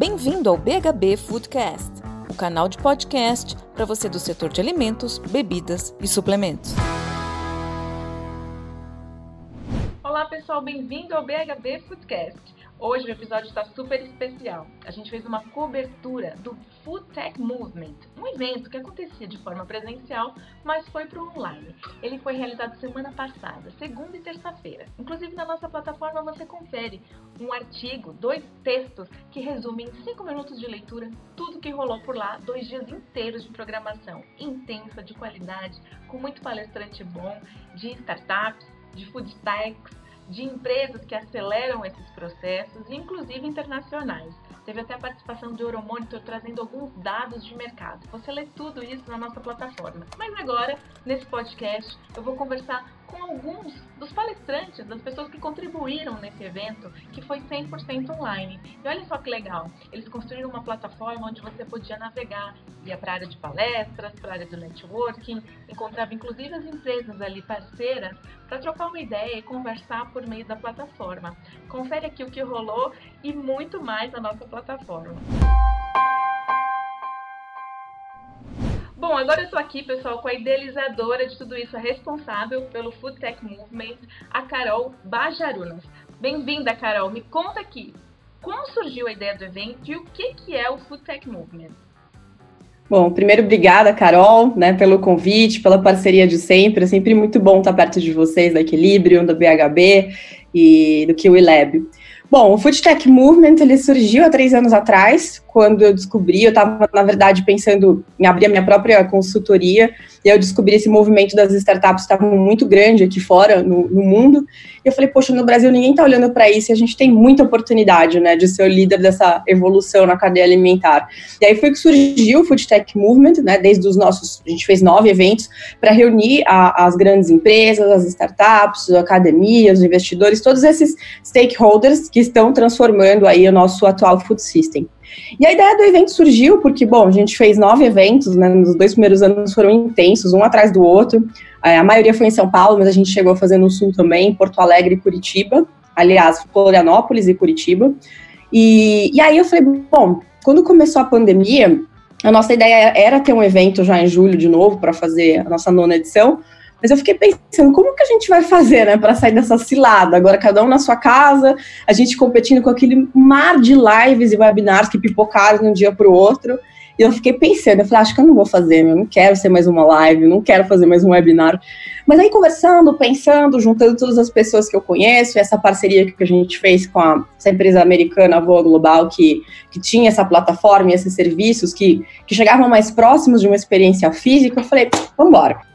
Bem-vindo ao BHB Foodcast, o canal de podcast para você do setor de alimentos, bebidas e suplementos. Olá pessoal, bem-vindo ao BHB Foodcast. Hoje o episódio está super especial. A gente fez uma cobertura do Food Tech Movement, um evento que acontecia de forma presencial, mas foi para o online. Ele foi realizado semana passada, segunda e terça-feira. Inclusive na nossa plataforma você confere um artigo, dois textos que resumem em cinco minutos de leitura tudo que rolou por lá, dois dias inteiros de programação intensa, de qualidade, com muito palestrante bom, de startups, de food techs, de empresas que aceleram esses processos, inclusive internacionais. Teve até a participação do Euromonitor trazendo alguns dados de mercado. Você lê tudo isso na nossa plataforma. Mas agora, nesse podcast, eu vou conversar com alguns dos palestrantes, das pessoas que contribuíram nesse evento, que foi 100% online. E olha só que legal, eles construíram uma plataforma onde você podia navegar, ia para a área de palestras, para a área do networking, encontrava inclusive as empresas ali parceiras para trocar uma ideia e conversar por meio da plataforma. Confere aqui o que rolou e muito mais na nossa plataforma. Bom, agora eu estou aqui, pessoal, com a idealizadora de tudo isso, a responsável pelo Food Tech Movement, a Carol Bajarunas. Bem-vinda, Carol. Me conta aqui, como surgiu a ideia do evento e o que, que é o Food Tech Movement? Bom, primeiro, obrigada, Carol, né, pelo convite, pela parceria de sempre. É sempre muito bom estar perto de vocês, da Equilibrium, do BHB e do Kiwi Lab. Bom, o Food Tech Movement ele surgiu há três anos atrás, quando eu descobri, eu estava, na verdade, pensando em abrir a minha própria consultoria, e eu descobri esse movimento das startups estavam muito grande aqui fora, no, no mundo, e eu falei, poxa, no Brasil ninguém está olhando para isso, e a gente tem muita oportunidade, né, de ser o líder dessa evolução na cadeia alimentar. E aí foi que surgiu o Food Tech Movement, né, desde os nossos, a gente fez nove eventos, para reunir a, as grandes empresas, as startups, a academia, os investidores, todos esses stakeholders que estão transformando aí o nosso atual food system. E a ideia do evento surgiu porque, bom, a gente fez nove eventos, né? Nos dois primeiros anos foram intensos, um atrás do outro. É, a maioria foi em São Paulo, mas a gente chegou a fazer no Sul também, Porto Alegre e Curitiba. Aliás, Florianópolis e Curitiba. E, e aí eu falei, bom, quando começou a pandemia, a nossa ideia era ter um evento já em julho de novo para fazer a nossa nona edição. Mas eu fiquei pensando, como que a gente vai fazer, né, para sair dessa cilada? Agora, cada um na sua casa, a gente competindo com aquele mar de lives e webinars que pipocaram de um dia para o outro. E eu fiquei pensando, eu falei, acho que eu não vou fazer, eu não quero ser mais uma live, não quero fazer mais um webinar. Mas aí conversando, pensando, juntando todas as pessoas que eu conheço, essa parceria que a gente fez com a, essa empresa americana, a Voa Global, que, que tinha essa plataforma e esses serviços que, que chegavam mais próximos de uma experiência física, eu falei, vamos embora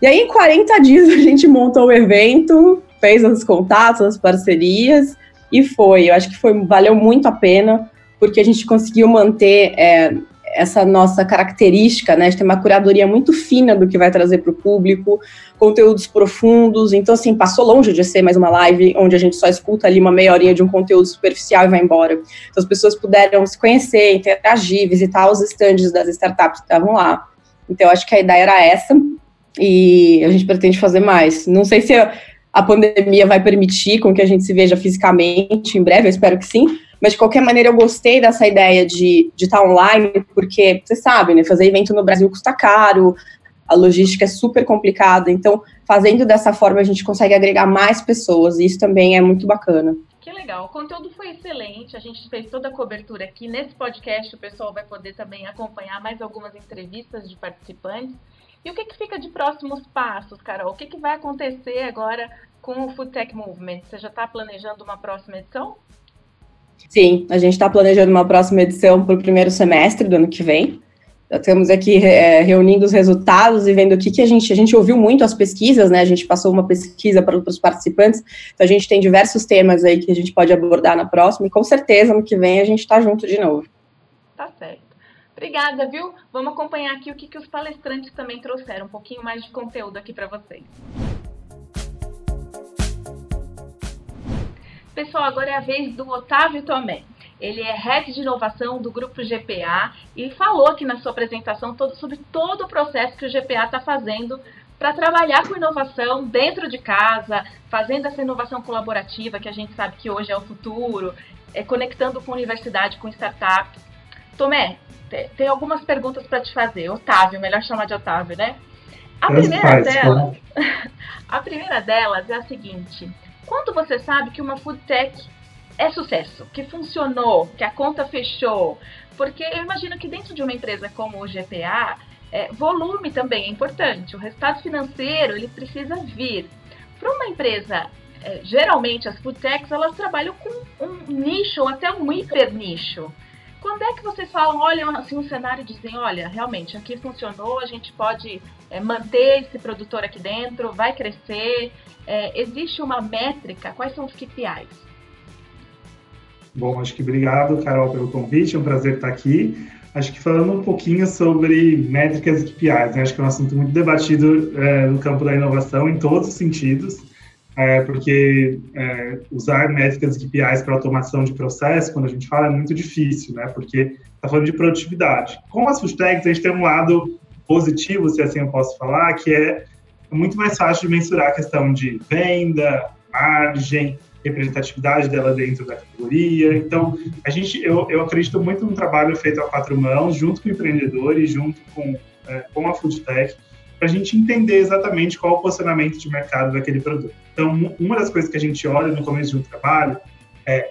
e aí, em 40 dias, a gente montou o evento, fez os contatos, as parcerias, e foi. Eu acho que foi, valeu muito a pena, porque a gente conseguiu manter é, essa nossa característica, né, de ter uma curadoria muito fina do que vai trazer para o público, conteúdos profundos. Então, assim, passou longe de ser mais uma live onde a gente só escuta ali uma meia horinha de um conteúdo superficial e vai embora. Então, as pessoas puderam se conhecer, interagir, visitar os estandes das startups que estavam lá. Então, acho que a ideia era essa e a gente pretende fazer mais. Não sei se a, pandemia vai permitir com que a gente se veja fisicamente em breve, eu espero que sim, mas de qualquer maneira eu gostei dessa ideia de, estar online, porque você sabe, né, fazer evento no Brasil custa caro, a logística é super complicada, então fazendo dessa forma a gente consegue agregar mais pessoas, e isso também é muito bacana. Que legal, o conteúdo foi excelente, a gente fez toda a cobertura aqui. Nesse podcast o pessoal vai poder também acompanhar mais algumas entrevistas de participantes. E o que, que fica de próximos passos, Carol? O que, que vai acontecer agora com o Food Tech Movement? Você já está planejando uma próxima edição? Sim, a gente está planejando uma próxima edição para o primeiro semestre do ano que vem. Já estamos aqui é, reunindo os resultados e vendo o que, que a gente. A gente ouviu muito as pesquisas, né? A gente passou uma pesquisa para os participantes, então a gente tem diversos temas aí que a gente pode abordar na próxima, e com certeza ano que vem a gente está junto de novo. Tá certo. Obrigada, viu? Vamos acompanhar aqui o que, que os palestrantes também trouxeram, um pouquinho mais de conteúdo aqui para vocês. Pessoal, agora é a vez do Otávio Tomé. Ele é head de inovação do grupo GPA e falou aqui na sua apresentação todo, sobre todo o processo que o GPA está fazendo para trabalhar com inovação dentro de casa, fazendo essa inovação colaborativa que a gente sabe que hoje é o futuro, é, conectando com universidade, com startups. Tomé, tem algumas perguntas para te fazer. Otávio, melhor chamar de Otávio, né? A primeira delas, a primeira delas é a seguinte: quando você sabe que uma food tech é sucesso, que funcionou, que a conta fechou, porque eu imagino que dentro de uma empresa como o GPA, é, volume também é importante. O resultado financeiro ele precisa vir. Para uma empresa, é, geralmente as food techs elas trabalham com um nicho ou até um hiper nicho. Quando é que vocês falam, olham assim um cenário e dizem, olha, realmente aqui funcionou, a gente pode é, manter esse produtor aqui dentro, vai crescer. É, existe uma métrica? Quais são os KPIs? Bom, acho que obrigado, Carol, pelo convite, é um prazer estar aqui. Acho que falando um pouquinho sobre métricas e KPIs, né? acho que é um assunto muito debatido é, no campo da inovação em todos os sentidos, é, porque é, usar métricas e KPIs para automação de processo, quando a gente fala, é muito difícil, né? Porque está falando de produtividade. Com as food techs, a gente tem um lado positivo, se assim eu posso falar, que é muito mais fácil de mensurar a questão de venda, margem, representatividade dela dentro da categoria. Então, a gente, eu, eu acredito muito no trabalho feito a quatro mãos, junto com empreendedores, junto com, é, com a food tech, para a gente entender exatamente qual o posicionamento de mercado daquele produto. Então, uma das coisas que a gente olha no começo de um trabalho é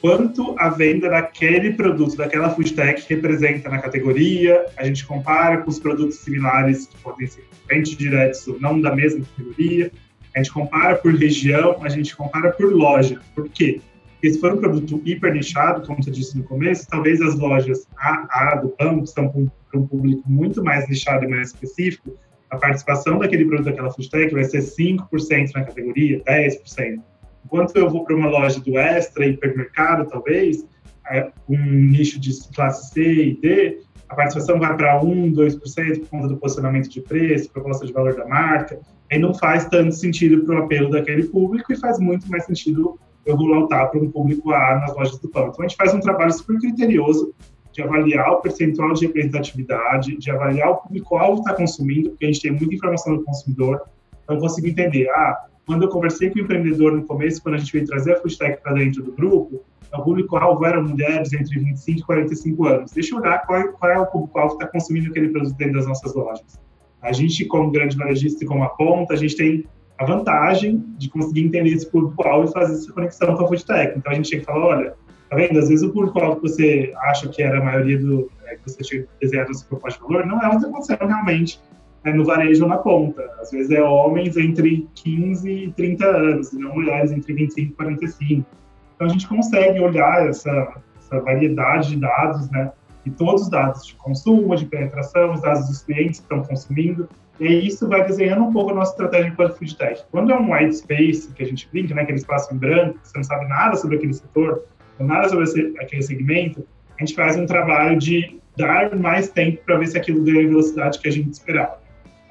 quanto a venda daquele produto, daquela food tech representa na categoria, a gente compara com os produtos similares que podem ser concorrentes diretos ou não da mesma categoria, a gente compara por região, a gente compara por loja. Por quê? Porque se for um produto hiper nichado, como você disse no começo, talvez as lojas A, A do banco estão para um público muito mais nichado e mais específico, a participação daquele produto daquela food vai ser 5% na categoria, 10%. Enquanto eu vou para uma loja do extra, hipermercado, talvez, é, um nicho de classe C e D, a participação vai para 1, 2% por conta do posicionamento de preço, proposta de valor da marca, aí não faz tanto sentido para o apelo daquele público e faz muito mais sentido eu voltar para um público A nas lojas do pão. Então, a gente faz um trabalho super criterioso de avaliar o percentual de representatividade, de avaliar o público-alvo que está consumindo, porque a gente tem muita informação do consumidor, então eu consigo entender, ah, quando eu conversei com o empreendedor no começo, quando a gente veio trazer a Foodtech para dentro do grupo, o público-alvo eram mulheres entre 25 e 45 anos. Deixa eu olhar qual, qual é o público-alvo que está consumindo aquele produto dentro das nossas lojas. A gente, como grande varejista e como a ponta, a gente tem a vantagem de conseguir entender esse público-alvo e fazer essa conexão com a Foodtech. Então, a gente chega e fala, olha, tá vendo? Às vezes o público-alvo que você acha que era a maioria do é, que você tinha desenhado seu proposta de valor, não é o que realmente é, no varejo ou na ponta. Às vezes é homens entre 15 e 30 anos, e não mulheres entre 25 e 45. Então a gente consegue olhar essa, essa variedade de dados, né? E todos os dados de consumo, de penetração, os dados dos clientes que estão consumindo. E isso vai desenhando um pouco a nossa estratégia enquanto food tech. Quando é um white space, que a gente brinca, né, aquele espaço em branco, que você não sabe nada sobre aquele setor, nada sobre esse, aquele segmento, a gente faz um trabalho de dar mais tempo para ver se aquilo ganha a velocidade que a gente esperava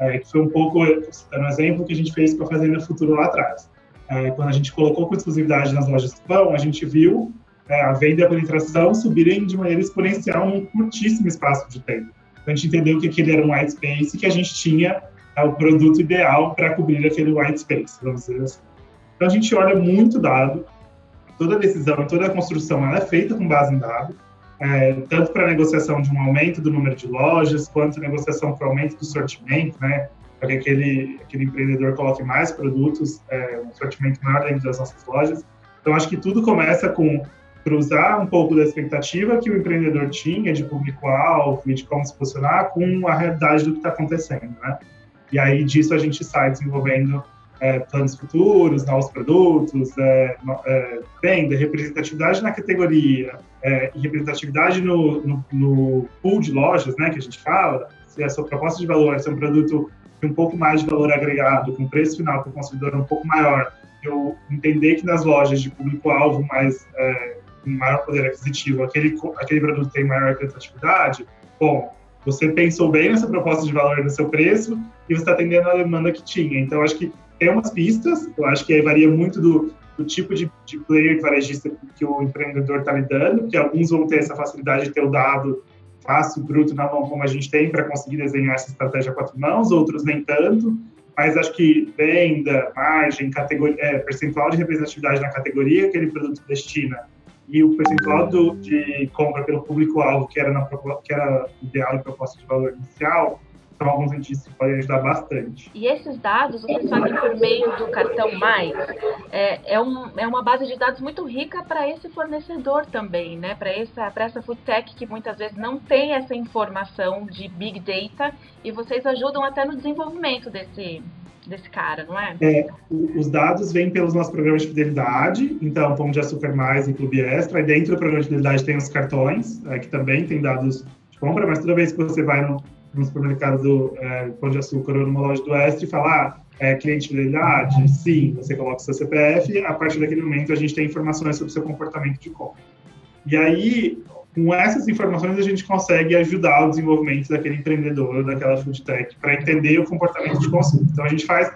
é, que foi um pouco, citando um exemplo, que a gente fez com a Fazenda Futuro lá atrás. É, quando a gente colocou com exclusividade nas lojas do pão, a gente viu é, a venda e a penetração subirem de maneira exponencial num curtíssimo espaço de tempo. Então, a gente entendeu que aquele era um white space e que a gente tinha é, o produto ideal para cobrir aquele white space, vamos dizer assim. Então, a gente olha muito dado, toda decisão, toda construção ela é feita com base em dado, é, tanto para a negociação de um aumento do número de lojas, quanto negociação para aumento do sortimento, né, para que aquele, aquele empreendedor coloque mais produtos, é, um sortimento maior dentro das nossas lojas. Então, acho que tudo começa com cruzar um pouco da expectativa que o empreendedor tinha de público-alvo e de como se posicionar com a realidade do que está acontecendo, né? E aí disso a gente sai desenvolvendo é, planos futuros, novos produtos, é, é, venda, representatividade na categoria é, representatividade no, no, no, pool de lojas, né, que a gente fala, se a sua proposta de valor é um produto com um pouco mais de valor agregado, com preço final para o consumidor um pouco maior, eu entender que nas lojas de público-alvo mais é, com maior poder aquisitivo, aquele, aquele produto tem maior representatividade, bom, você pensou bem nessa proposta de valor no seu preço e você está atendendo a demanda que tinha. Então, acho que tem umas pistas, eu acho que varia muito do, do tipo de, de player varejista que o empreendedor está lidando, que alguns vão ter essa facilidade de ter o dado fácil, bruto na mão, como a gente tem, para conseguir desenhar essa estratégia a quatro mãos, outros nem tanto, mas acho que venda, margem, categoria, é, percentual de representatividade na categoria que aquele produto destina e o percentual do, de compra pelo público-alvo, que, era na, que era ideal e proposta de valor inicial, são alguns indícios que podem ajudar bastante. E esses dados vocês fazem por meio do cartão Mais. É, é, um, é uma base de dados muito rica para esse fornecedor também, né? Para essa, essa food tech que muitas vezes não tem essa informação de big data e vocês ajudam até no desenvolvimento desse, desse cara, não é? é? Os dados vêm pelos nossos programas de fidelidade, então Pão de Açúcar Mais e Clube Extra, e dentro do programa de fidelidade tem os cartões, é, que também tem dados de compra, mas toda vez que você vai no, no supermercado do é, Pão de Açúcar ou numa loja do Extra e falar ah, é, cliente de fidelidade, sim, você coloca o seu CPF, a partir daquele momento a gente tem informações sobre o seu comportamento de compra. E aí, com essas informações, a gente consegue ajudar o desenvolvimento daquele empreendedor, daquela food tech, para entender o comportamento de consumo. Então, a gente faz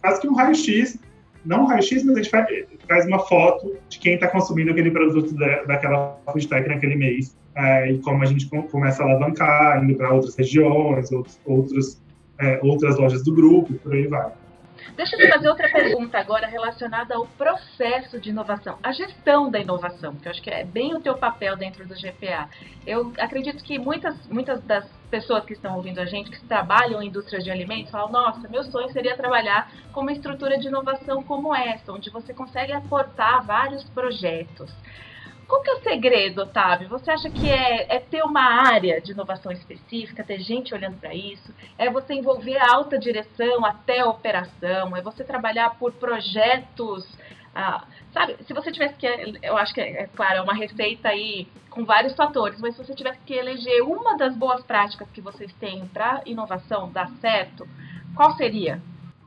quase que um raio-x, não raio-x, mas a gente faz, faz, uma foto de quem está consumindo aquele produto da, daquela food tech naquele mês, é, e como a gente começa a alavancar, indo para outras regiões, outros, outros, é, outras lojas do grupo, por aí vai. Deixa eu te fazer outra pergunta agora relacionada ao processo de inovação, a gestão da inovação, que eu acho que é bem o teu papel dentro do GPA. Eu acredito que muitas, muitas das pessoas que estão ouvindo a gente, que trabalham em indústria de alimentos, falam: nossa, meu sonho seria trabalhar com uma estrutura de inovação como essa, onde você consegue aportar vários projetos. Qual que é o segredo, Otávio? Você acha que é, é ter uma área de inovação específica, ter gente olhando para isso? É você envolver a alta direção até a operação? É você trabalhar por projetos? Ah, sabe, se você tivesse que, eu acho que, é, é claro, é uma receita aí com vários fatores, mas se você tivesse que eleger uma das boas práticas que vocês têm para inovação dar certo, qual seria?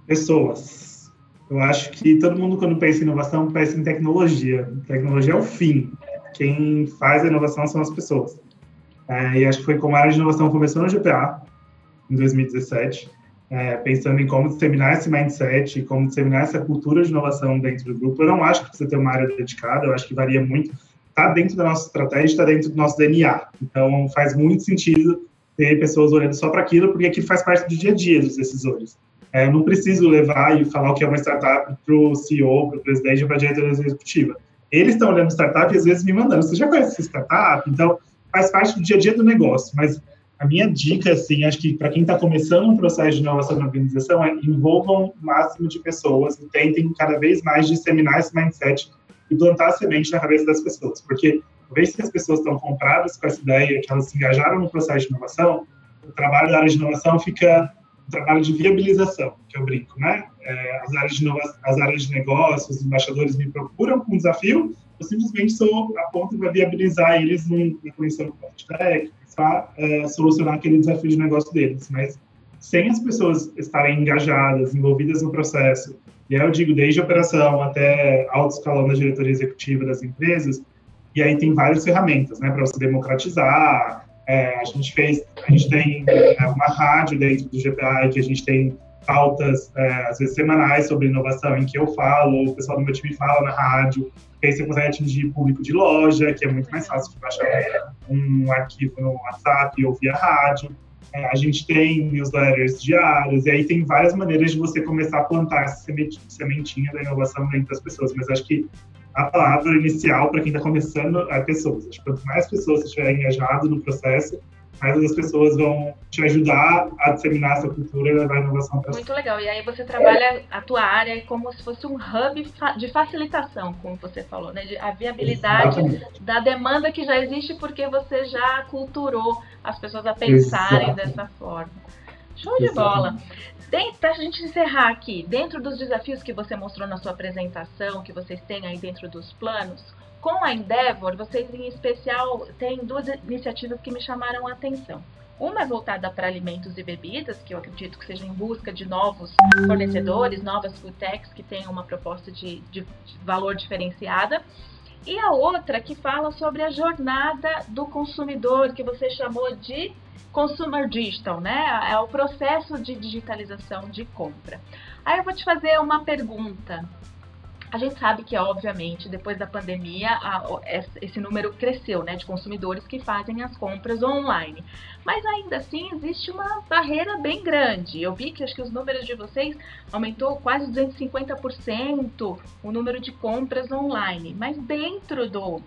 Pessoas. Eu acho que todo mundo, quando pensa em inovação, pensa em tecnologia. Tecnologia é o fim quem faz a inovação são as pessoas. É, e acho que foi como a área de inovação começou no GPA, em 2017, é, pensando em como disseminar esse mindset, como disseminar essa cultura de inovação dentro do grupo. Eu não acho que precisa ter uma área dedicada, eu acho que varia muito. Está dentro da nossa estratégia, está dentro do nosso DNA. Então, faz muito sentido ter pessoas olhando só para aquilo, porque aquilo faz parte do dia a dia dos decisores. É, eu não preciso levar e falar o que é uma startup para o CEO, para o presidente para a diretoria executiva eles estão olhando startup e às vezes me mandando, você já conhece startup? Então, faz parte do dia a dia do negócio, mas a minha dica, assim, acho que para quem está começando um processo de inovação na organização é envolvam o máximo de pessoas e tentem cada vez mais disseminar esse mindset e plantar a semente na cabeça das pessoas, porque uma vez que as pessoas estão compradas com essa ideia, que elas se engajaram no processo de inovação, o trabalho da área de inovação fica trabalho de viabilização, que eu brinco, né? É, as, áreas de as áreas de negócios, os embaixadores me procuram com um desafio, eu simplesmente sou a ponta para viabilizar eles na condição de técnica, para é, solucionar aquele desafio de negócio deles. Mas sem as pessoas estarem engajadas, envolvidas no processo, e aí eu digo desde operação até alto escalão da diretoria executiva das empresas, e aí tem várias ferramentas, né, para você democratizar, é, a gente fez, a gente tem é, uma rádio dentro do GPA que a gente tem pautas, é, às vezes semanais, sobre inovação, em que eu falo, o pessoal do meu time fala na rádio, que aí você consegue atingir público de loja, que é muito mais fácil de baixar um arquivo no WhatsApp ou via rádio. É, a gente tem newsletters diários, e aí tem várias maneiras de você começar a plantar essa sementinha da inovação dentro das pessoas, mas acho que a palavra inicial para quem está começando é pessoas. Acho que quanto mais pessoas você estiver engajado no processo, mais as pessoas vão te ajudar a disseminar essa cultura e levar a inovação para Muito legal. E aí você trabalha a tua área como se fosse um hub de facilitação, como você falou, né? De a viabilidade Exatamente. da demanda que já existe porque você já culturou as pessoas a pensarem Exato. dessa forma. Show de bola. Para a gente encerrar aqui, dentro dos desafios que você mostrou na sua apresentação, que vocês têm aí dentro dos planos, com a Endeavor, vocês em especial têm duas iniciativas que me chamaram a atenção. Uma é voltada para alimentos e bebidas, que eu acredito que seja em busca de novos fornecedores, novas food techs que tenham uma proposta de, de valor diferenciada. E a outra que fala sobre a jornada do consumidor, que você chamou de Consumer Digital, né? É o processo de digitalização de compra. Aí eu vou te fazer uma pergunta. A gente sabe que, obviamente, depois da pandemia, a, esse número cresceu, né, de consumidores que fazem as compras online. Mas ainda assim existe uma barreira bem grande. Eu vi que acho que os números de vocês aumentou quase 250% o número de compras online. Mas dentro do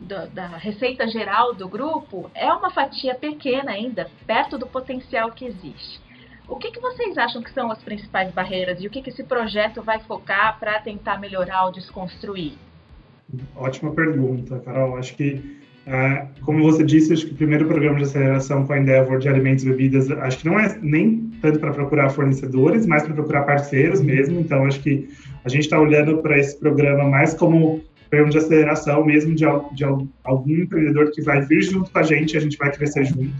do, da receita geral do grupo é uma fatia pequena ainda, perto do potencial que existe. O que, que vocês acham que são as principais barreiras e o que, que esse projeto vai focar para tentar melhorar ou desconstruir? Ótima pergunta, Carol. Acho que, é, como você disse, acho que o primeiro programa de aceleração com a Endeavor de alimentos e bebidas, acho que não é nem tanto para procurar fornecedores, mas para procurar parceiros mesmo. Então, acho que a gente está olhando para esse programa mais como programa de aceleração mesmo de, de algum empreendedor que vai vir junto com a gente, a gente vai crescer junto.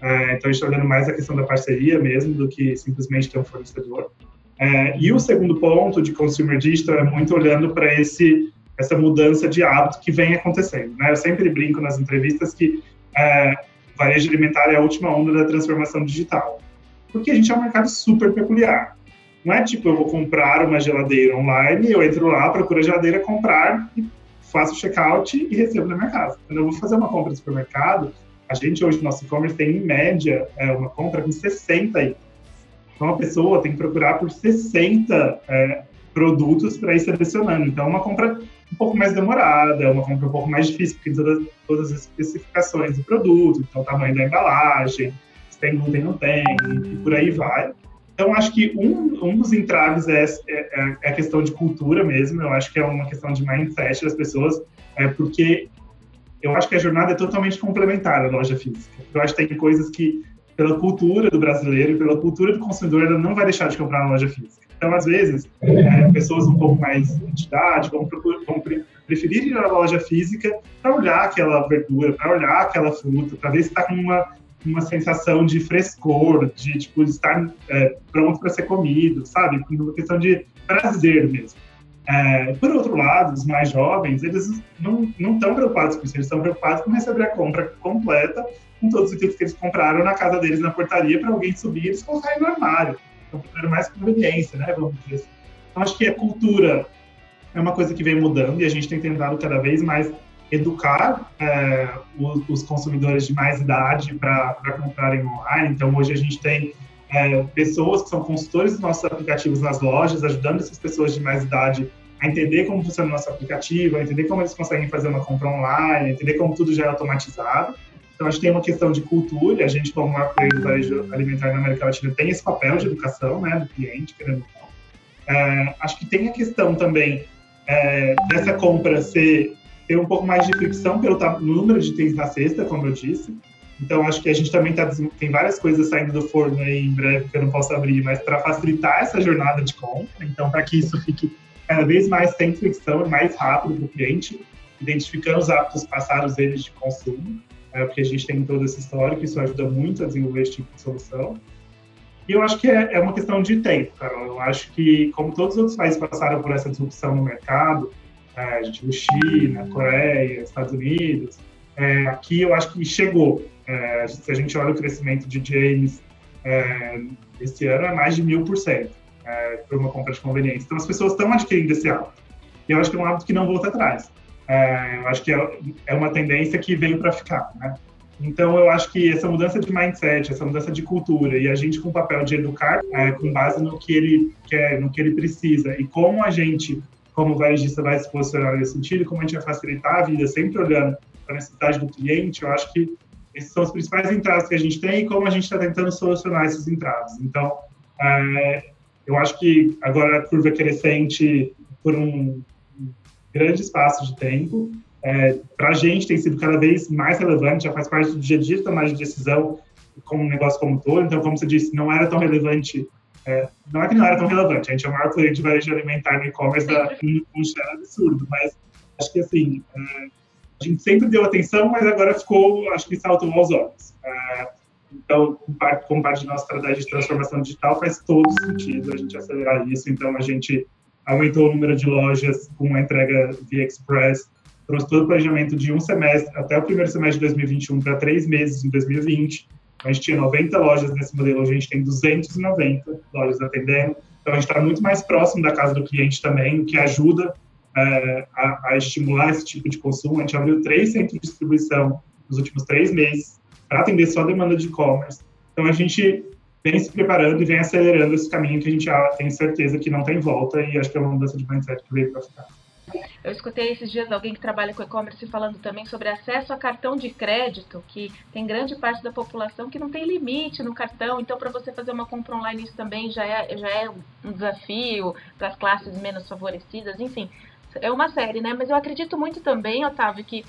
É, então, a gente está olhando mais a questão da parceria mesmo do que simplesmente ter um fornecedor. É, e o segundo ponto de consumer digital é muito olhando para esse essa mudança de hábito que vem acontecendo. Né? Eu sempre brinco nas entrevistas que é, varejo alimentar é a última onda da transformação digital, porque a gente é um mercado super peculiar. Não é tipo eu vou comprar uma geladeira online, eu entro lá, procuro a geladeira, comprar faço o checkout e recebo na minha casa. Quando eu vou fazer uma compra no supermercado, a gente hoje no nosso e-commerce tem, em média, é, uma compra com 60 itens. Então, a pessoa tem que procurar por 60 é, produtos para ir selecionando. Então, é uma compra um pouco mais demorada, é uma compra um pouco mais difícil, porque todas, todas as especificações do produto, então, o tamanho da embalagem, se tem glúten, não tem, e por aí vai. Então, acho que um, um dos entraves é, é, é, a questão de cultura mesmo, eu acho que é uma questão de mindset das pessoas, é porque eu acho que a jornada é totalmente complementar à loja física. Eu acho que tem coisas que, pela cultura do brasileiro e pela cultura do consumidor, ela não vai deixar de comprar na loja física. Então, às vezes, é, pessoas um pouco mais de idade vão, vão preferir ir à loja física para olhar aquela verdura, para olhar aquela fruta, para ver se está com uma, uma sensação de frescor, de tipo, estar é, pronto para ser comido, sabe? Uma questão de prazer mesmo. É, por outro lado, os mais jovens, eles não estão preocupados com isso, eles estão preocupados com receber a compra completa com todos os itens que eles compraram na casa deles, na portaria, para alguém subir e eles colocarem no armário. Então, primeiro mais conveniência, né? Vamos dizer assim. Então, acho que a cultura é uma coisa que vem mudando e a gente tem tentado cada vez mais educar é, os, consumidores de mais idade para comprarem online. Então, hoje a gente tem é, pessoas que são consultores dos nossos aplicativos nas lojas, ajudando essas pessoas de mais idade a entender como funciona o nosso aplicativo, a entender como eles conseguem fazer uma compra online, a entender como tudo já é automatizado. Então, acho que tem uma questão de cultura, a gente, como do varejo alimentar na América Latina, tem esse papel de educação né, do cliente, querendo ou não. É, acho que tem a questão também é, dessa compra ser ter um pouco mais de fricção pelo número de itens na cesta, como eu disse. Então, acho que a gente também tá, tem várias coisas saindo do forno aí em breve que eu não posso abrir, mas para facilitar essa jornada de compra. Então, para que isso fique cada vez mais sem fricção e mais rápido para o cliente, identificando os hábitos passados deles de consumo é, porque a gente tem todo esse histórico, isso ajuda muito a desenvolver esse tipo de solução. E eu acho que é, é uma questão de tempo, Carol. Eu acho que, como todos os outros países passaram por essa disrupção no mercado, é, a gente viu China, Coreia, Estados Unidos, é, aqui eu acho que chegou. É, se a gente olha o crescimento de James é, esse ano, é mais de mil por cento é, por uma compra de conveniência. Então, as pessoas estão adquirindo esse hábito. E eu acho que é um hábito que não volta atrás. É, eu acho que é, é uma tendência que veio para ficar, né? Então, eu acho que essa mudança de mindset, essa mudança de cultura, e a gente com o papel de educar é, com base no que ele quer, no que ele precisa, e como a gente, como varejista, vai se posicionar nesse sentido, como a gente vai facilitar a vida, sempre olhando para a necessidade do cliente, eu acho que esses são os principais entraves que a gente tem e como a gente está tentando solucionar esses entraves. Então, é, eu acho que agora a curva é crescente por um grande espaço de tempo. É, para a gente tem sido cada vez mais relevante, já faz parte do dia a dia de tomar de decisão como um negócio como um todo. Então, como você disse, não era tão relevante. É, não é que não era tão relevante, a gente é o maior cliente de varejo alimentar no e-commerce um, um share absurdo, mas acho que assim, é, a gente sempre deu atenção, mas agora ficou, acho que saltou aos olhos. É, então, como parte da nossa estratégia de transformação digital, faz todo sentido a gente acelerar isso. Então, a gente aumentou o número de lojas com a entrega via Express, trouxe todo o planejamento de um semestre, até o primeiro semestre de 2021, para três meses em 2020. A gente tinha 90 lojas nesse modelo, hoje a gente tem 290 lojas atendendo. Então, a gente está muito mais próximo da casa do cliente também, o que ajuda é, a, a, estimular esse tipo de consumo. A gente abriu três centros de distribuição nos últimos três meses para atender só a demanda de e-commerce. Então, a gente vem se preparando e vem acelerando esse caminho que a gente já tem certeza que não tem volta e acho que é uma mudança de mindset que veio para ficar. Eu escutei esses dias alguém que trabalha com e-commerce falando também sobre acesso a cartão de crédito, que tem grande parte da população que não tem limite no cartão. Então, para você fazer uma compra online, isso também já é, já é um desafio para as classes menos favorecidas. Enfim, é uma série, né? Mas eu acredito muito também, Otávio, que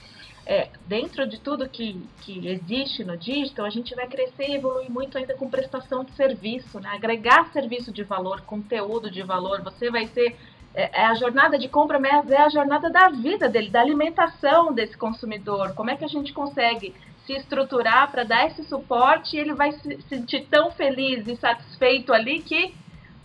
é, dentro de tudo que, que existe no digital, a gente vai crescer e evoluir muito ainda com prestação de serviço, né? agregar serviço de valor, conteúdo de valor. Você vai ser é a jornada de compra, mas é a jornada da vida dele, da alimentação desse consumidor. Como é que a gente consegue se estruturar para dar esse suporte e ele vai se sentir tão feliz e satisfeito ali que,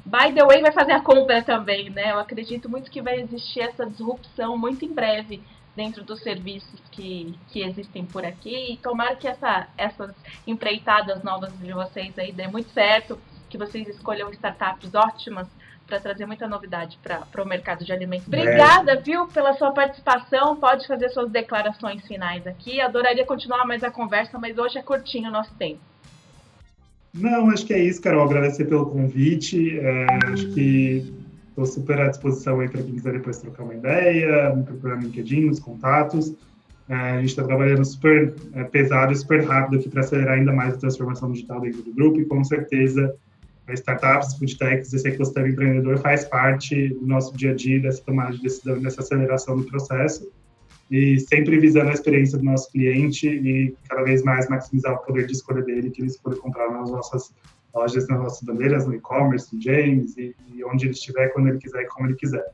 by the way, vai fazer a compra também, né? Eu acredito muito que vai existir essa disrupção muito em breve dentro dos serviços que, que existem por aqui. E tomara que essa, essas empreitadas novas de vocês aí dê muito certo, que vocês escolham startups ótimas para trazer muita novidade para o mercado de alimentos. Obrigada, é. viu, pela sua participação. Pode fazer suas declarações finais aqui. Adoraria continuar mais a conversa, mas hoje é curtinho o nosso tempo. Não, acho que é isso, Carol. Agradecer pelo convite. É, acho que Estou super à disposição aí para quem quiser depois trocar uma ideia, me procurar no LinkedIn, nos contatos. É, a gente está trabalhando super é, pesado super rápido aqui para acelerar ainda mais a transformação digital dentro do grupo e com certeza startups, foodtechs, esse ecossistema empreendedor faz parte do nosso dia a dia dessa tomada de decisão, dessa aceleração do processo e sempre visando a experiência do nosso cliente e cada vez mais maximizar o poder de escolha dele, que ele escolha comprar nas nossas lojas nas nossas bandeiras, no e-commerce, no James, e, e, onde ele estiver, quando ele quiser e como ele quiser.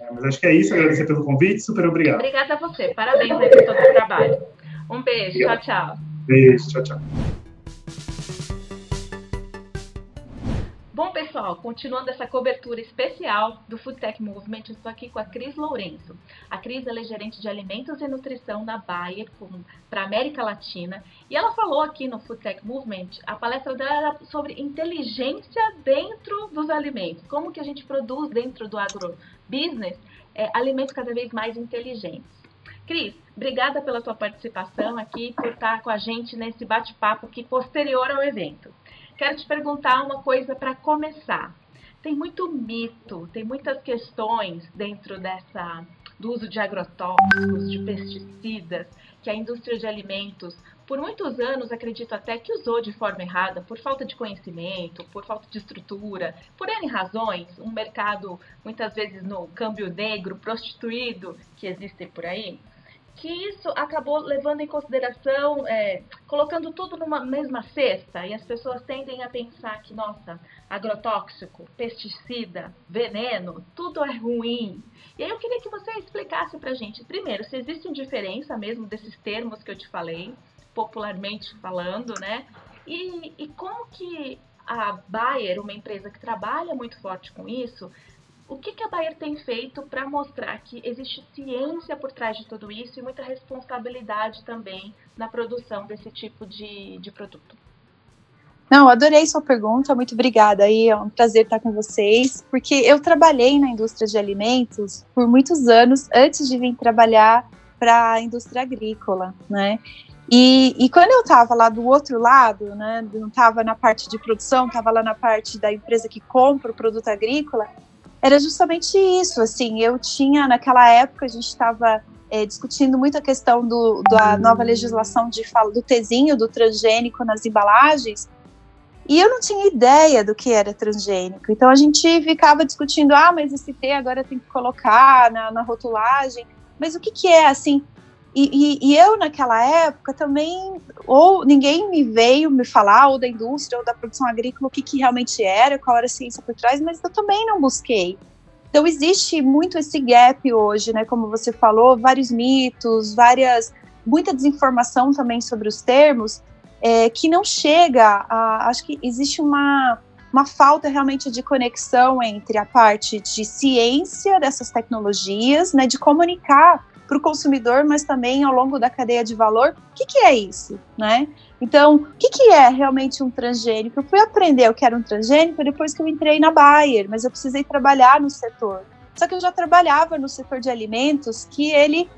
É, mas acho que é isso, agradecer pelo convite, super obrigado. Obrigada a você, parabéns aí por todo o trabalho. Um beijo, obrigado. tchau, tchau. Beijo, tchau, tchau. Pessoal, continuando essa cobertura especial do Food Tech Movement, estou aqui com a Cris Lourenço. A Cris é gerente de alimentos e nutrição na Bayer para América Latina e ela falou aqui no Food Tech Movement, a palestra dela era sobre inteligência dentro dos alimentos, como que a gente produz dentro do agrobusiness é, alimentos cada vez mais inteligentes. Cris, obrigada pela tua participação aqui, por estar com a gente nesse bate-papo aqui posterior ao evento. Quero te perguntar uma coisa para começar. Tem muito mito, tem muitas questões dentro dessa do uso de agrotóxicos, de pesticidas, que a indústria de alimentos, por muitos anos, acredito até que usou de forma errada, por falta de conhecimento, por falta de estrutura, por N razões, um mercado muitas vezes no câmbio negro, prostituído, que existem por aí que isso acabou levando em consideração, é, colocando tudo numa mesma cesta, e as pessoas tendem a pensar que, nossa, agrotóxico, pesticida, veneno, tudo é ruim. E aí eu queria que você explicasse pra gente, primeiro, se existe diferença mesmo desses termos que eu te falei, popularmente falando, né? E, e como que a Bayer, uma empresa que trabalha muito forte com isso, o que, que a Bayer tem feito para mostrar que existe ciência por trás de tudo isso e muita responsabilidade também na produção desse tipo de, de produto? Não, adorei sua pergunta, muito obrigada. Aí é um prazer estar com vocês, porque eu trabalhei na indústria de alimentos por muitos anos antes de vir trabalhar para a indústria agrícola, né? E, e quando eu estava lá do outro lado, né, não estava na parte de produção, estava lá na parte da empresa que compra o produto agrícola, era justamente isso, assim, eu tinha, naquela época, a gente estava é, discutindo muito a questão do, da nova legislação de fala do tezinho, do transgênico nas embalagens, e eu não tinha ideia do que era transgênico. Então a gente ficava discutindo, ah, mas esse T agora tem que colocar na, na rotulagem. Mas o que, que é assim? E, e, e, eu, naquela época, também, ou ninguém me veio me falar, ou da indústria, ou da produção agrícola, o que, que realmente era, qual era a ciência por trás, mas eu também não busquei. Então, existe muito esse gap hoje, né? Como você falou, vários mitos, várias, muita desinformação também sobre os termos, é, que não chega a. Acho que existe uma, uma falta realmente de conexão entre a parte de ciência dessas tecnologias, né? De comunicar para o consumidor, mas também ao longo da cadeia de valor, o que, que é isso, né? Então, o que, que é realmente um transgênico? Eu fui aprender o que era um transgênico depois que eu entrei na Bayer, mas eu precisei trabalhar no setor. Só que eu já trabalhava no setor de alimentos que ele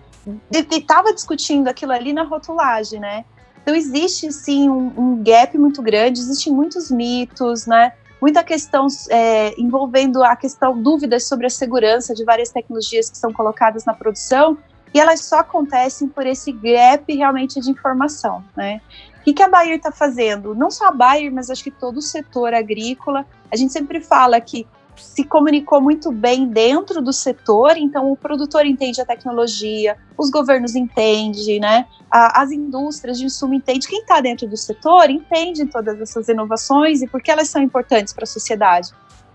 estava discutindo aquilo ali na rotulagem, né? Então existe sim um, um, gap muito grande, existem muitos mitos, né? muita questão é, envolvendo a questão, dúvidas sobre a segurança de várias tecnologias que são colocadas na produção, e elas só acontecem por esse gap realmente de informação, né? O que, que a Bayer está fazendo? Não só a Bayer, mas acho que todo o setor agrícola. A gente sempre fala que se comunicou muito bem dentro do setor, então o produtor entende a tecnologia, os governos entendem, né? as indústrias de insumo entendem, quem está dentro do setor entende todas essas inovações e por que elas são importantes para a sociedade.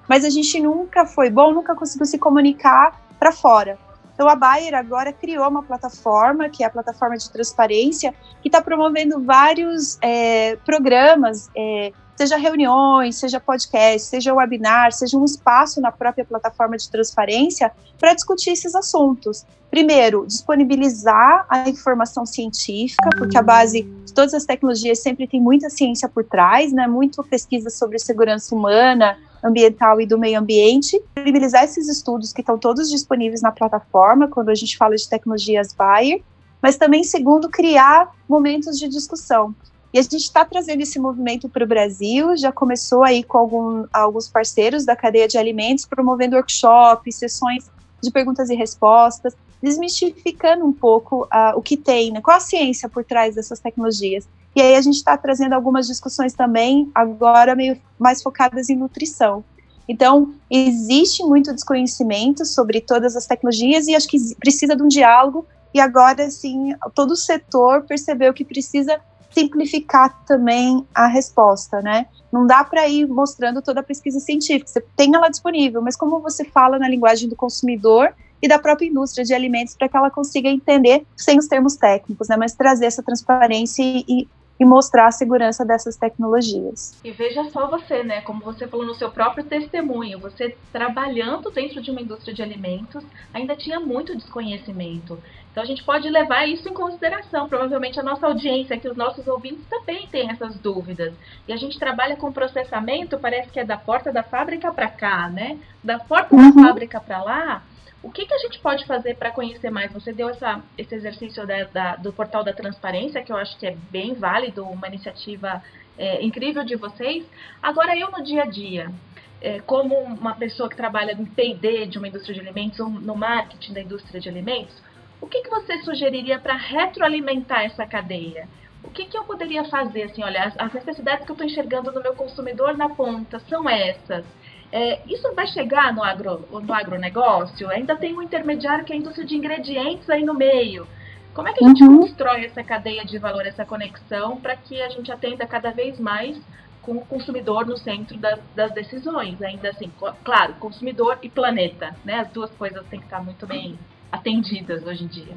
Mas a gente nunca foi bom, nunca conseguiu se comunicar para fora. Então a Bayer agora criou uma plataforma, que é a plataforma de transparência, que está promovendo vários é, programas é, seja reuniões, seja podcast, seja webinar, seja um espaço na própria plataforma de transparência para discutir esses assuntos. Primeiro, disponibilizar a informação científica, porque a base de todas as tecnologias sempre tem muita ciência por trás, né? Muito pesquisa sobre segurança humana, ambiental e do meio ambiente. Disponibilizar esses estudos que estão todos disponíveis na plataforma, quando a gente fala de tecnologias Bayer, mas também, segundo, criar momentos de discussão. E a gente está trazendo esse movimento para o Brasil, já começou aí com algum, alguns parceiros da cadeia de alimentos, promovendo workshops, sessões de perguntas e respostas, desmistificando um pouco uh, o que tem, né? qual a ciência por trás dessas tecnologias. E aí a gente está trazendo algumas discussões também, agora meio mais focadas em nutrição. Então, existe muito desconhecimento sobre todas as tecnologias e acho que precisa de um diálogo. E agora, sim, todo o setor percebeu que precisa simplificar também a resposta, né? Não dá para ir mostrando toda a pesquisa científica, você tem ela disponível, mas como você fala na linguagem do consumidor e da própria indústria de alimentos para que ela consiga entender sem os termos técnicos, né? Mas trazer essa transparência e, e mostrar a segurança dessas tecnologias. E veja só você, né? Como você falou no seu próprio testemunho, você trabalhando dentro de uma indústria de alimentos ainda tinha muito desconhecimento. Então a gente pode levar isso em consideração. Provavelmente a nossa audiência, que os nossos ouvintes também têm essas dúvidas. E a gente trabalha com processamento, parece que é da porta da fábrica para cá, né? Da porta uhum. da fábrica para lá. O que, que a gente pode fazer para conhecer mais? Você deu essa, esse exercício da, da, do portal da transparência, que eu acho que é bem válido, uma iniciativa é, incrível de vocês. Agora, eu no dia a dia, é, como uma pessoa que trabalha no PD de uma indústria de alimentos ou no marketing da indústria de alimentos, o que, que você sugeriria para retroalimentar essa cadeia? O que, que eu poderia fazer? Assim, olha, as, as necessidades que eu estou enxergando no meu consumidor na ponta são essas. É, isso vai chegar no, agro, no agronegócio? Ainda tem um intermediário que é a indústria de ingredientes aí no meio. Como é que a gente uhum. constrói essa cadeia de valor, essa conexão, para que a gente atenda cada vez mais com o consumidor no centro das, das, decisões? Ainda assim, claro, consumidor e planeta, né? As duas coisas têm que estar muito bem atendidas hoje em dia?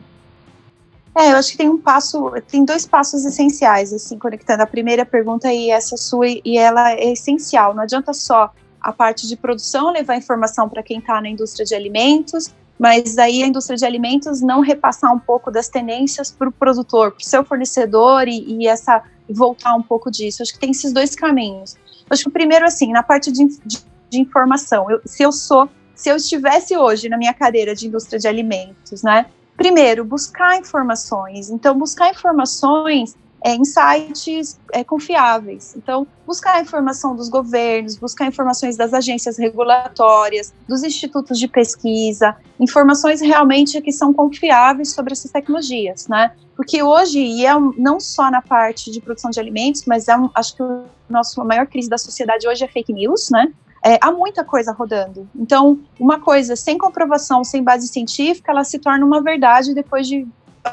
É, eu acho que tem um passo, tem dois passos essenciais, assim, conectando a primeira pergunta e essa sua, e ela é essencial. Não adianta só a parte de produção levar informação para quem está na indústria de alimentos, mas aí a indústria de alimentos não repassar um pouco das tendências para o produtor, para o seu fornecedor e, e, essa voltar um pouco disso. Acho que tem esses dois caminhos. Acho que o primeiro, assim, na parte de, de, de informação, eu, se eu sou se eu estivesse hoje na minha cadeira de indústria de alimentos, né? Primeiro, buscar informações. Então, buscar informações é, em sites é, confiáveis. Então, buscar a informação dos governos, buscar informações das agências regulatórias, dos institutos de pesquisa, informações realmente que são confiáveis sobre essas tecnologias, né? Porque hoje, e é não só na parte de produção de alimentos, mas é um, acho que o nosso a maior crise da sociedade hoje é fake news, né? é, há muita coisa rodando. Então, uma coisa sem comprovação, sem base científica, ela se torna uma verdade depois de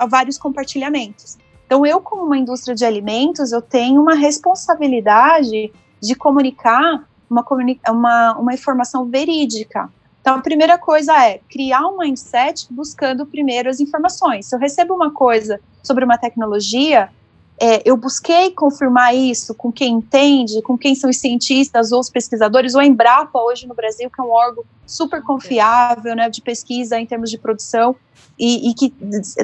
vários compartilhamentos. Então, eu, como uma indústria de alimentos, eu tenho uma responsabilidade de comunicar uma, uma, uma informação verídica. Então, a primeira coisa é criar um mindset buscando primeiro as informações. Se eu recebo uma coisa sobre uma tecnologia, é, eu busquei confirmar isso com quem entende, com quem são os cientistas ou os pesquisadores, ou a Embrapa hoje no Brasil, que é um órgão super confiável, né, de pesquisa em termos de produção, e, e que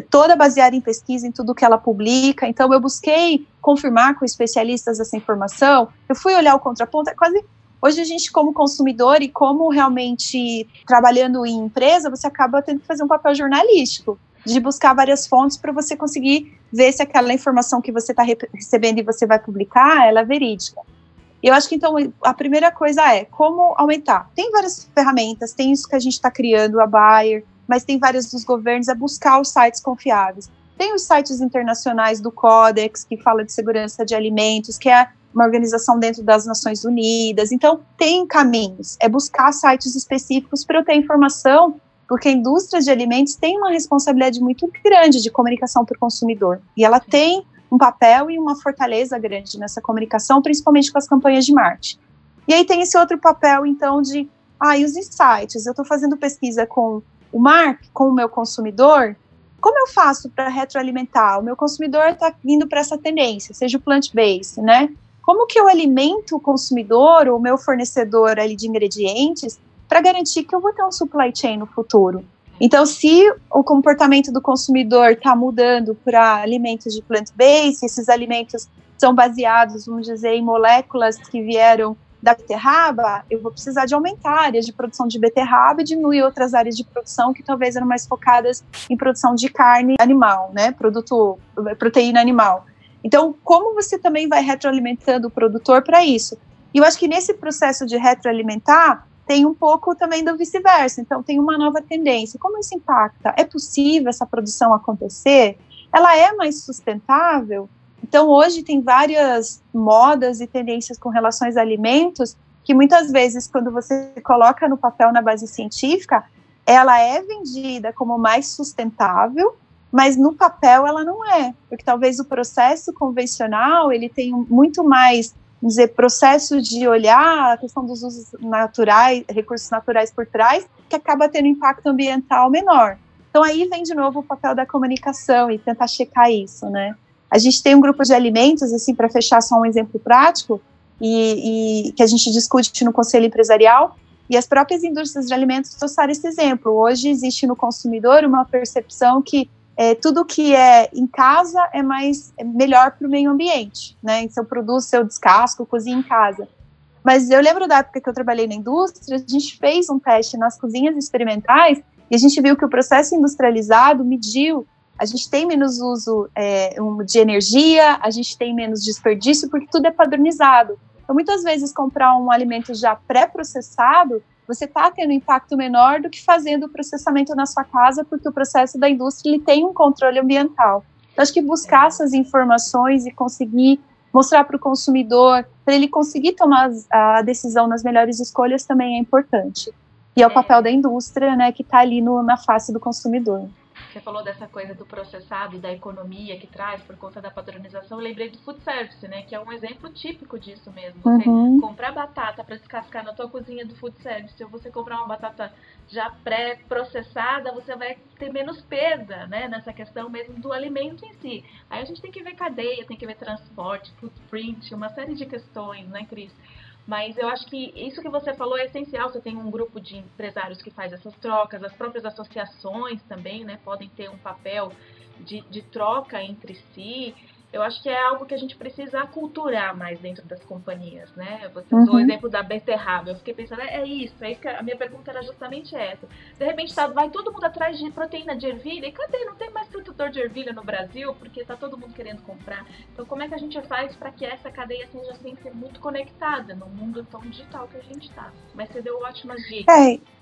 toda baseada em pesquisa, em tudo que ela publica, então eu busquei confirmar com especialistas essa informação, eu fui olhar o contraponto, é quase Hoje a gente, como consumidor e como realmente trabalhando em empresa, você acaba tendo que fazer um papel jornalístico de buscar várias fontes para você conseguir ver se aquela informação que você está recebendo e você vai publicar, ela é verídica. Eu acho que então a primeira coisa é como aumentar. Tem várias ferramentas, tem isso que a gente está criando, a Bayer, mas tem vários dos governos, é buscar os sites confiáveis. Tem os sites internacionais do Codex, que fala de segurança de alimentos, que é uma organização dentro das Nações Unidas. Então, tem caminhos. É buscar sites específicos para eu ter informação, porque a indústria de alimentos tem uma responsabilidade muito grande de comunicação para o consumidor. E ela tem um papel e uma fortaleza grande nessa comunicação, principalmente com as campanhas de marketing. E aí tem esse outro papel, então, de, ah, e os insights? Eu estou fazendo pesquisa com o Mark, com o meu consumidor, como eu faço para retroalimentar? O meu consumidor está indo para essa tendência, seja o plant-based, né? Como que eu alimento o consumidor, o meu fornecedor ali de ingredientes, para garantir que eu vou ter um supply chain no futuro? Então, se o comportamento do consumidor está mudando para alimentos de plant-based, esses alimentos são baseados, vamos dizer, em moléculas que vieram da beterraba, eu vou precisar de aumentar áreas de produção de beterraba e diminuir outras áreas de produção que talvez eram mais focadas em produção de carne animal, né, produto, proteína animal. Então, como você também vai retroalimentando o produtor para isso? E eu acho que nesse processo de retroalimentar, tem um pouco também do vice-versa. Então, tem uma nova tendência. Como isso impacta? É possível essa produção acontecer? Ela é mais sustentável? Então, hoje tem várias modas e tendências com relações a alimentos que muitas vezes, quando você coloca no papel na base científica, ela é vendida como mais sustentável, mas no papel ela não é, porque talvez o processo convencional ele tem muito mais dizer, processo de olhar a questão dos usos naturais, recursos naturais por trás, que acaba tendo impacto ambiental menor. Então aí vem de novo o papel da comunicação e tentar checar isso, né? A gente tem um grupo de alimentos, assim, para fechar só um exemplo prático, e, e, que a gente discute no conselho empresarial, e as próprias indústrias de alimentos trouxeram esse exemplo. Hoje existe no consumidor uma percepção que é, tudo que é em casa é mais é melhor para o meio ambiente, né? Então produz seu descasco, cozinha em casa. Mas eu lembro da época que eu trabalhei na indústria, a gente fez um teste nas cozinhas experimentais e a gente viu que o processo industrializado mediu, a gente tem menos uso é, de energia, a gente tem menos desperdício, porque tudo é padronizado. Então, muitas vezes, comprar um alimento já pré-processado você está tendo impacto menor do que fazendo o processamento na sua casa, porque o processo da indústria ele tem um controle ambiental. Então, acho que buscar essas informações e conseguir mostrar para o consumidor, para ele conseguir tomar a decisão nas melhores escolhas também é importante. E é o papel da indústria, né, que está ali no, na face do consumidor. Você falou dessa coisa do processado, da economia que traz por conta da padronização. Eu lembrei do food service, né? Que é um exemplo típico disso mesmo. Você uhum. comprar batata para descascar na tua cozinha do food service, ou você comprar uma batata já pré-processada, você vai ter menos perda, né? Nessa questão mesmo do alimento em si. Aí a gente tem que ver cadeia, tem que ver transporte, footprint, uma série de questões, né, Cris? Mas eu acho que isso que você falou é essencial. Você tem um grupo de empresários que faz essas trocas, as próprias associações também, né, podem ter um papel de, de troca entre si eu acho que é algo que a gente precisa aculturar mais dentro das companhias, né? Você usou uhum. o exemplo da beterraba. Eu fiquei pensando, é, é isso, é isso a minha pergunta era justamente essa. De repente tá, vai todo mundo atrás de proteína de ervilha e cadê? Não tem mais produtor de ervilha no Brasil porque tá todo mundo querendo comprar. Então como é que a gente faz para que essa cadeia seja sempre muito conectada no mundo tão digital que a gente está? Mas você deu ótimas dicas. É.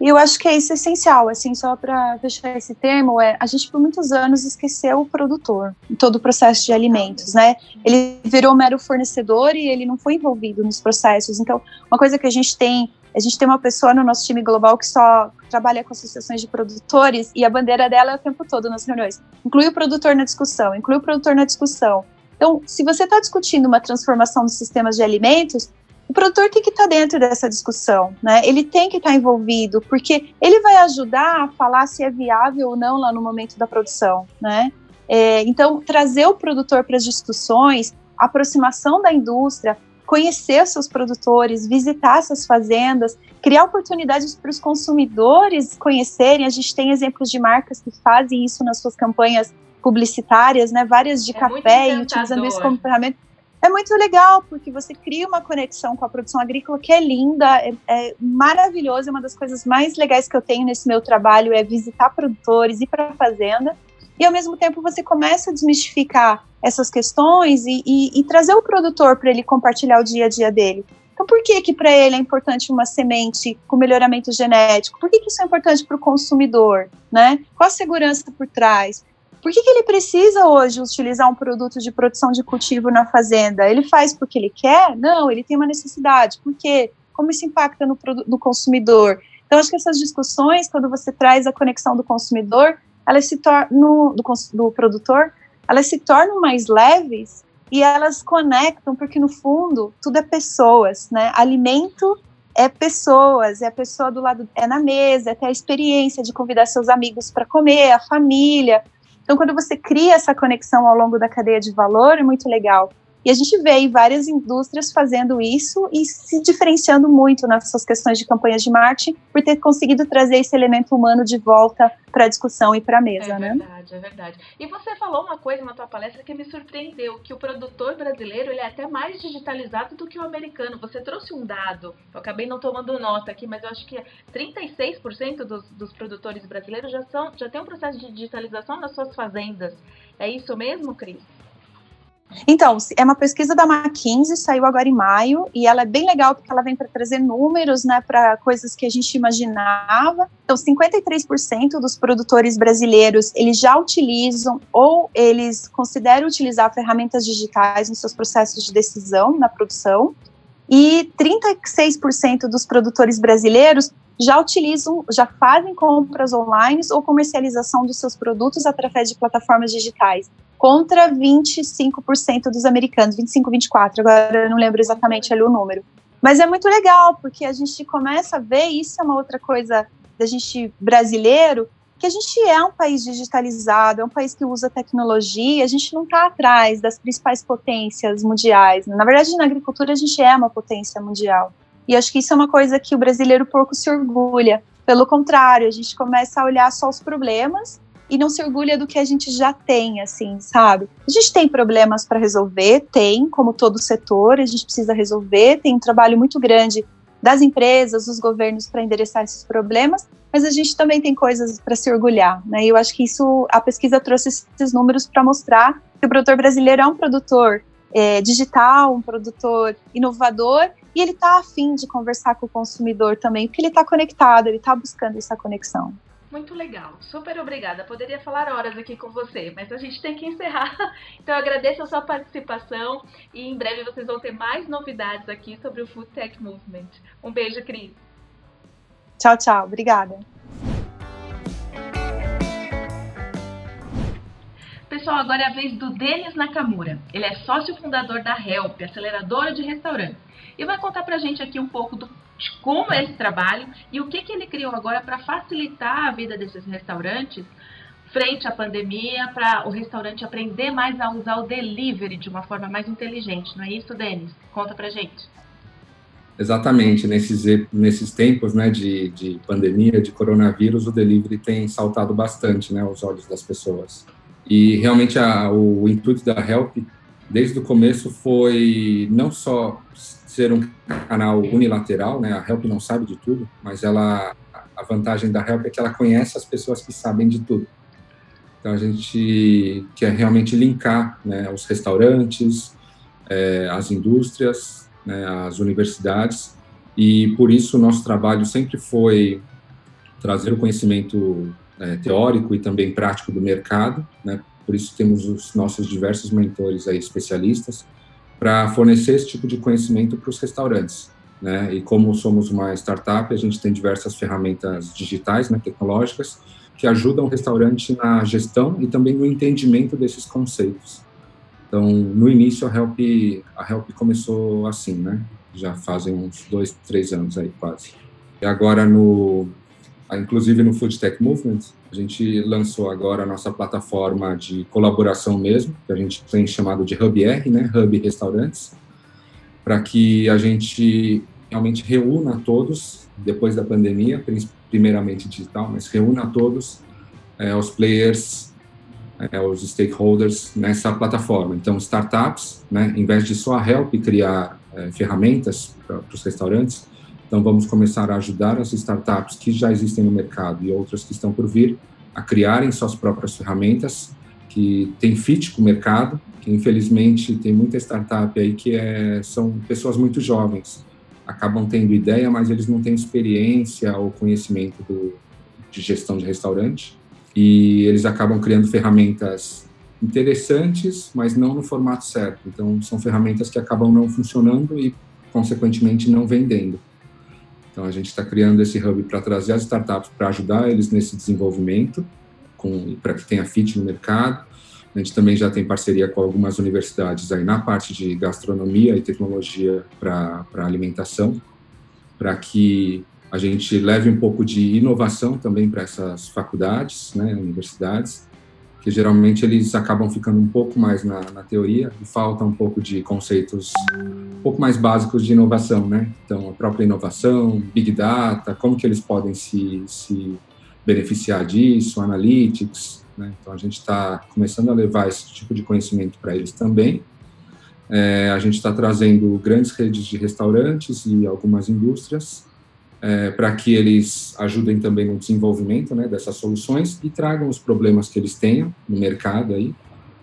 E eu acho que é isso essencial, assim, só para fechar esse termo, é a gente por muitos anos esqueceu o produtor em todo o processo de alimentos, né? Ele virou mero fornecedor e ele não foi envolvido nos processos. Então, uma coisa que a gente tem, a gente tem uma pessoa no nosso time global que só trabalha com associações de produtores e a bandeira dela é o tempo todo nas reuniões. Inclui o produtor na discussão, inclui o produtor na discussão. Então, se você está discutindo uma transformação dos sistemas de alimentos, o produtor tem que estar tá dentro dessa discussão, né? Ele tem que estar tá envolvido, porque ele vai ajudar a falar se é viável ou não lá no momento da produção, né? É, então, trazer o produtor para as discussões, aproximação da indústria, conhecer seus produtores, visitar essas fazendas, criar oportunidades para os consumidores conhecerem. A gente tem exemplos de marcas que fazem isso nas suas campanhas publicitárias, né? Várias de é café e utilizando isso como ferramenta é muito legal, porque você cria uma conexão com a produção agrícola que é linda, é, é maravilhosa, é uma das coisas mais legais que eu tenho nesse meu trabalho é visitar produtores, ir para a fazenda, e ao mesmo tempo você começa a desmistificar essas questões e, e, e trazer o produtor para ele compartilhar o dia a dia dele. Então, por que que para ele é importante uma semente com melhoramento genético? Por que, que isso é importante para o consumidor? Né? Qual a segurança por trás? Por que, que ele precisa hoje utilizar um produto de produção de cultivo na fazenda? Ele faz porque ele quer? Não, ele tem uma necessidade. Por quê? Como isso impacta no, no consumidor? Então, acho que essas discussões, quando você traz a conexão do consumidor, elas se tornam, do, do produtor, elas se tornam mais leves e elas conectam, porque no fundo tudo é pessoas, né? Alimento é pessoas, é a pessoa do lado, é na mesa, é ter a experiência de convidar seus amigos para comer, a família. Então, quando você cria essa conexão ao longo da cadeia de valor, é muito legal. E a gente vê várias indústrias fazendo isso e se diferenciando muito nas suas questões de campanhas de marketing por ter conseguido trazer esse elemento humano de volta para a discussão e para a mesa, é né? É verdade, é verdade. E você falou uma coisa na tua palestra que me surpreendeu, que o produtor brasileiro ele é até mais digitalizado do que o americano. Você trouxe um dado, eu acabei não tomando nota aqui, mas eu acho que 36% dos, dos produtores brasileiros já, são, já tem um processo de digitalização nas suas fazendas. É isso mesmo, Cris? Então, é uma pesquisa da McKinsey, saiu agora em maio, e ela é bem legal porque ela vem para trazer números, né, para coisas que a gente imaginava. Então, 53% dos produtores brasileiros, eles já utilizam ou eles consideram utilizar ferramentas digitais nos seus processos de decisão na produção, e 36% dos produtores brasileiros já utilizam, já fazem compras online ou comercialização dos seus produtos através de plataformas digitais contra 25% dos americanos, 25, 24, agora eu não lembro exatamente ali o número. Mas é muito legal, porque a gente começa a ver, isso é uma outra coisa da gente brasileiro, que a gente é um país digitalizado, é um país que usa tecnologia, a gente não está atrás das principais potências mundiais. Na verdade, na agricultura, a gente é uma potência mundial. E acho que isso é uma coisa que o brasileiro pouco se orgulha. Pelo contrário, a gente começa a olhar só os problemas e não se orgulha do que a gente já tem, assim, sabe? A gente tem problemas para resolver, tem, como todo setor, a gente precisa resolver, tem um trabalho muito grande das empresas, dos governos para endereçar esses problemas, mas a gente também tem coisas para se orgulhar, né? E eu acho que isso, a pesquisa trouxe esses números para mostrar que o produtor brasileiro é um produtor é, digital, um produtor inovador, e ele está afim de conversar com o consumidor também, porque ele está conectado, ele está buscando essa conexão. Muito legal, super obrigada. Poderia falar horas aqui com você, mas a gente tem que encerrar. Então eu agradeço a sua participação e em breve vocês vão ter mais novidades aqui sobre o Food Tech Movement. Um beijo, Cris. Tchau, tchau. Obrigada. Pessoal, agora é a vez do Denis Nakamura. Ele é sócio fundador da Help, aceleradora de restaurantes, e vai contar pra gente aqui um pouco do como é esse trabalho e o que, que ele criou agora para facilitar a vida desses restaurantes frente à pandemia, para o restaurante aprender mais a usar o delivery de uma forma mais inteligente, não é isso, Denis? Conta pra gente. Exatamente, nesses, nesses tempos né, de, de pandemia, de coronavírus, o delivery tem saltado bastante né, aos olhos das pessoas. E realmente a, o intuito da Help, desde o começo, foi não só ser um canal unilateral, né? A Help não sabe de tudo, mas ela a vantagem da Help é que ela conhece as pessoas que sabem de tudo. Então a gente quer realmente linkar né, os restaurantes, é, as indústrias, né, as universidades e por isso o nosso trabalho sempre foi trazer o conhecimento é, teórico e também prático do mercado, né? Por isso temos os nossos diversos mentores aí especialistas para fornecer esse tipo de conhecimento para os restaurantes. Né? E como somos uma startup, a gente tem diversas ferramentas digitais, né, tecnológicas, que ajudam o restaurante na gestão e também no entendimento desses conceitos. Então, no início, a Help, a Help começou assim, né? Já fazem uns dois, três anos aí, quase. E agora, no, inclusive no Food Tech Movement, a gente lançou agora a nossa plataforma de colaboração mesmo, que a gente tem chamado de Hub R, né, Hub Restaurantes, para que a gente realmente reúna todos, depois da pandemia, primeiramente digital, mas reúna todos é, os players, é, os stakeholders nessa plataforma. Então, startups, né, em vez de só a Help criar é, ferramentas para os restaurantes, então, vamos começar a ajudar as startups que já existem no mercado e outras que estão por vir a criarem suas próprias ferramentas que tem fit com o mercado, que infelizmente tem muita startup aí que é, são pessoas muito jovens, acabam tendo ideia, mas eles não têm experiência ou conhecimento do, de gestão de restaurante, e eles acabam criando ferramentas interessantes, mas não no formato certo. Então, são ferramentas que acabam não funcionando e, consequentemente, não vendendo. Então, a gente está criando esse hub para trazer as startups para ajudar eles nesse desenvolvimento, para que tenha fit no mercado. A gente também já tem parceria com algumas universidades aí na parte de gastronomia e tecnologia para alimentação, para que a gente leve um pouco de inovação também para essas faculdades, né, universidades, que geralmente eles acabam ficando um pouco mais na, na, teoria e falta um pouco de conceitos um pouco mais básicos de inovação, né? Então, a própria inovação, Big Data, como que eles podem se, se beneficiar disso, Analytics, né? Então, a gente está começando a levar esse tipo de conhecimento para eles também. É, a gente está trazendo grandes redes de restaurantes e algumas indústrias é, para que eles ajudem também no desenvolvimento né, dessas soluções e tragam os problemas que eles tenham no mercado aí,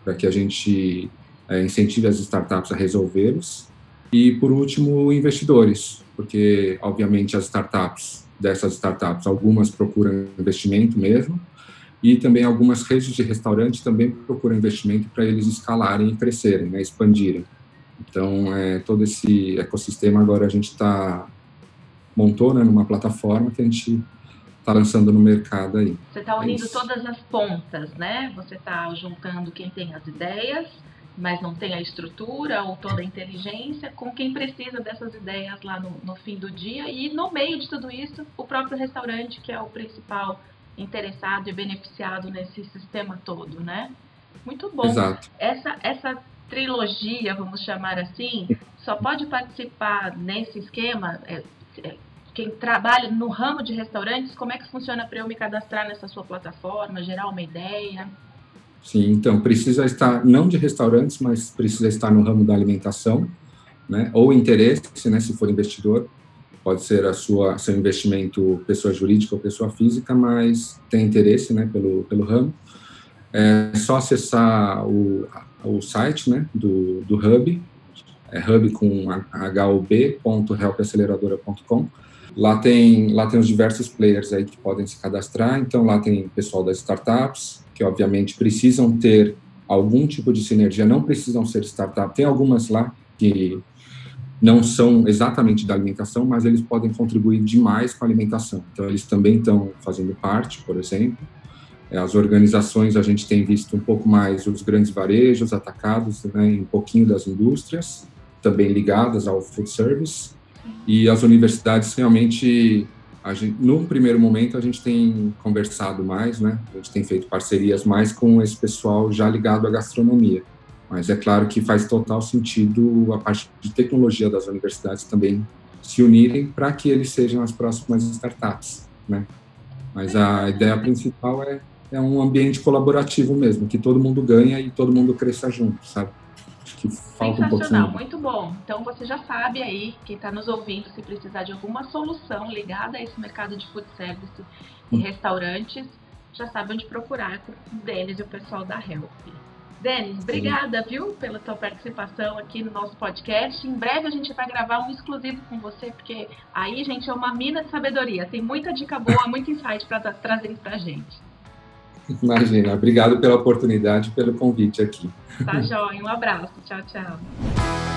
para que a gente é, incentive as startups a resolvê-los. E, por último, investidores, porque, obviamente, as startups, dessas startups, algumas procuram investimento mesmo, e também algumas redes de restaurante também procuram investimento para eles escalarem e crescerem, né, expandirem. Então, é, todo esse ecossistema agora a gente está montou né, numa plataforma que a gente está lançando no mercado aí. Você está unindo é todas as pontas, né? Você está juntando quem tem as ideias, mas não tem a estrutura ou toda a inteligência, com quem precisa dessas ideias lá no, no fim do dia e no meio de tudo isso, o próprio restaurante, que é o principal interessado e beneficiado nesse sistema todo, né? Muito bom. Exato. Essa, essa trilogia, vamos chamar assim, só pode participar nesse esquema, é, quem trabalha no ramo de restaurantes, como é que funciona para eu me cadastrar nessa sua plataforma, gerar uma ideia? Sim, então precisa estar não de restaurantes, mas precisa estar no ramo da alimentação, né? Ou interesse, né? Se for investidor, pode ser a sua seu investimento pessoa jurídica ou pessoa física, mas tem interesse, né? Pelo pelo ramo. É só acessar o, o site, né? Do, do Hub, é hub com hub.helpaceleradora.com. Lá tem, lá tem os diversos players aí que podem se cadastrar. Então, lá tem pessoal das startups, que obviamente precisam ter algum tipo de sinergia, não precisam ser startup. Tem algumas lá que não são exatamente da alimentação, mas eles podem contribuir demais com a alimentação. Então, eles também estão fazendo parte, por exemplo. É, as organizações, a gente tem visto um pouco mais os grandes varejos atacados, né, um pouquinho das indústrias também ligadas ao food service. E as universidades realmente, a gente, no primeiro momento, a gente tem conversado mais, né? A gente tem feito parcerias mais com esse pessoal já ligado à gastronomia. Mas é claro que faz total sentido a parte de tecnologia das universidades também se unirem para que eles sejam as próximas startups, né? Mas a ideia principal é, é um ambiente colaborativo mesmo, que todo mundo ganha e todo mundo cresça junto, sabe? Que falta um pouquinho. muito bom. Então você já sabe aí, quem está nos ouvindo, se precisar de alguma solução ligada a esse mercado de food service e hum. restaurantes, já sabe onde procurar com o Denis e o pessoal da Help. Denis, obrigada, viu, pela tua participação aqui no nosso podcast. Em breve a gente vai gravar um exclusivo com você, porque aí, gente, é uma mina de sabedoria. Tem muita dica boa, muito insight para trazer para gente. Imagina. Obrigado pela oportunidade e pelo convite aqui. Tá, joia. Um abraço. Tchau, tchau.